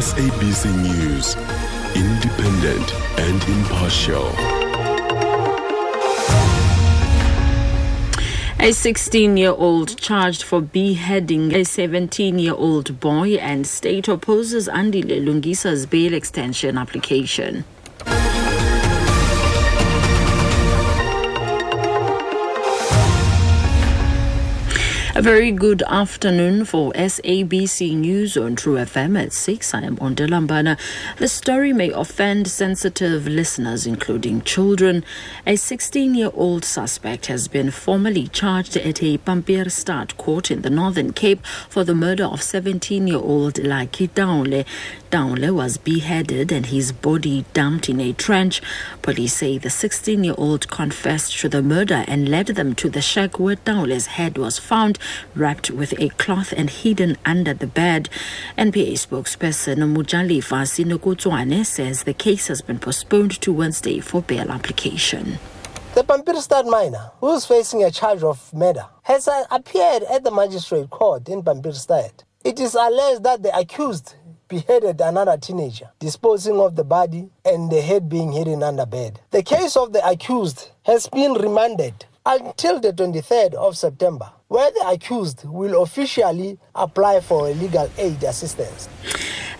SABC News, independent and impartial. A 16 year old charged for beheading a 17 year old boy and state opposes Andile Lungisa's bail extension application. A very good afternoon for SABC News on Tru FM at 6. I am Ondelambana. The story may offend sensitive listeners, including children. A 16 year old suspect has been formally charged at a Pampierstad court in the Northern Cape for the murder of 17 year old Lucky Taule. Taule was beheaded and his body dumped in a trench. Police say the 16 year old confessed to the murder and led them to the shack where Taule's head was found wrapped with a cloth and hidden under the bed. NPA spokesperson Mojalefa Senokoatsane says the case has been postponed to Wednesday for bail application. The Pampierstad minor, who is facing a charge of murder, has appeared at the magistrate court in Pampierstad. It is alleged that the accused beheaded another teenager, disposing of the body and the head being hidden under bed. The case of the accused has been remanded until the 23rd of September, where the accused will officially apply for legal aid assistance.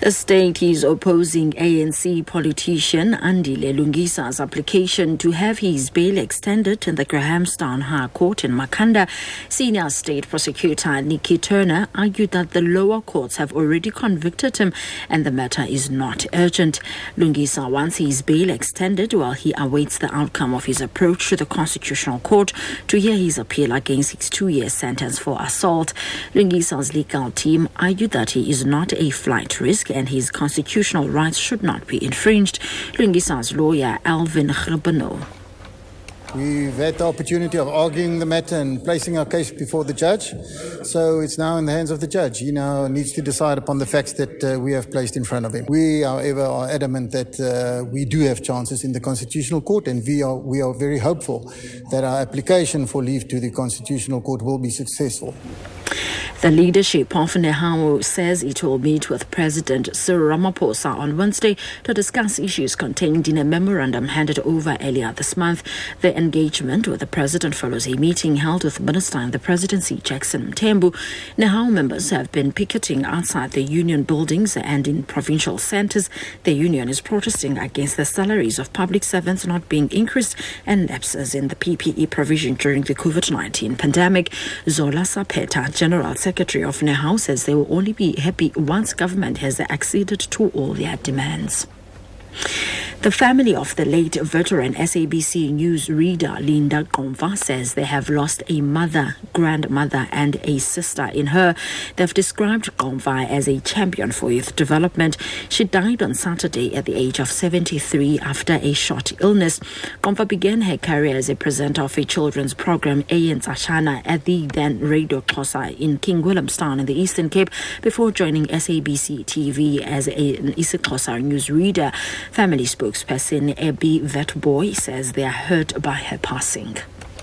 The state is opposing ANC politician Andile Lungisa's application to have his bail extended in the Grahamstown High Court in Makhanda. Senior State Prosecutor Nikki Turner argued that the lower courts have already convicted him and the matter is not urgent. Lungisa wants his bail extended while he awaits the outcome of his approach to the Constitutional Court to hear his appeal against his two-year sentence for assault. Lungisa's legal team argued that he is not a flight risk and his constitutional rights should not be infringed. Lungisa's lawyer, Alvin Hrabano. We've had the opportunity of arguing the matter and placing our case before the judge. So it's now in the hands of the judge. He now needs to decide upon the facts that uh, we have placed in front of him. We, however, are adamant that uh, we do have chances in the Constitutional Court, and we are, we are very hopeful that our application for leave to the Constitutional Court will be successful. The leadership of Nehawu says it will meet with President Cyril Ramaphosa on Wednesday to discuss issues contained in a memorandum handed over earlier this month. The engagement with the president follows a meeting held with Minister in the Presidency Jackson Mthembu. Nehawu members have been picketing outside the union buildings and in provincial centres. The union is protesting against the salaries of public servants not being increased and lapses in the PPE provision during the COVID 19 pandemic. Zola Saphetha, General Secretary of Nehawu, says they will only be happy once government has acceded to all their demands. The family of the late veteran SABC News reader Linda Gomva says they have lost a mother, grandmother, and a sister in her. They've described Gomva as a champion for youth development. She died on Saturday at the age of 73 after a short illness. Gomva began her career as a presenter of a children's program, Ayan Ashana, at the then Radio Xhosa in King Williamstown in the Eastern Cape before joining SABC TV as an isiXhosa news reader. Family spokesperson Abby Vetboy says they are hurt by her passing.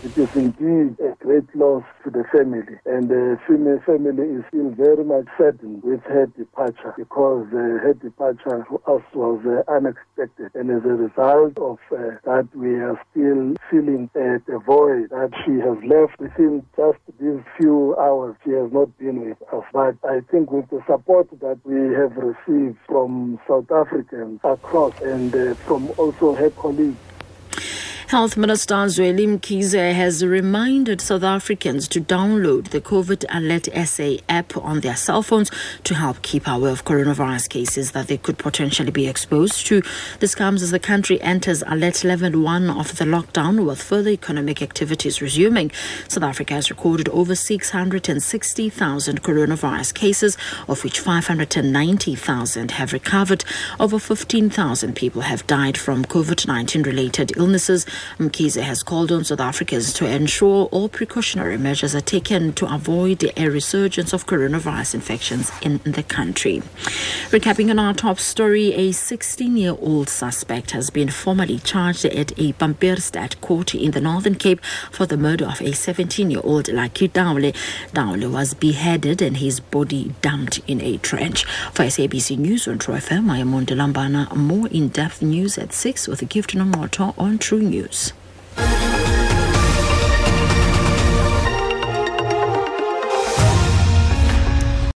It is indeed great loss to the family, and the female family is still very much saddened with her departure because uh, her departure was, was uh, unexpected, and as a result of uh, that, we are still feeling the void that she has left within just these few hours. She has not been with us, but I think with the support that we have received from South Africans across and uh, from also her colleagues. Health Minister Zweli Mkhize has reminded South Africans to download the COVID Alert SA app on their cell phones to help keep aware of coronavirus cases that they could potentially be exposed to. This comes as the country enters alert level 1 of the lockdown with further economic activities resuming. South Africa has recorded over 660,000 coronavirus cases, of which 590,000 have recovered. Over 15,000 people have died from COVID 19 related illnesses. Um, Mkhize has called on South Africans to ensure all precautionary measures are taken to avoid a resurgence of coronavirus infections in the country. Recapping on our top story, a 16 year old suspect has been formally charged at a Pampierstad court in the Northern Cape for the murder of a 17 year old Lucky Daule. Daule was beheaded and his body dumped in a trench. For SABC News on Tru FM, I am Lambana. More in depth news at 6 with a gift on on True News use.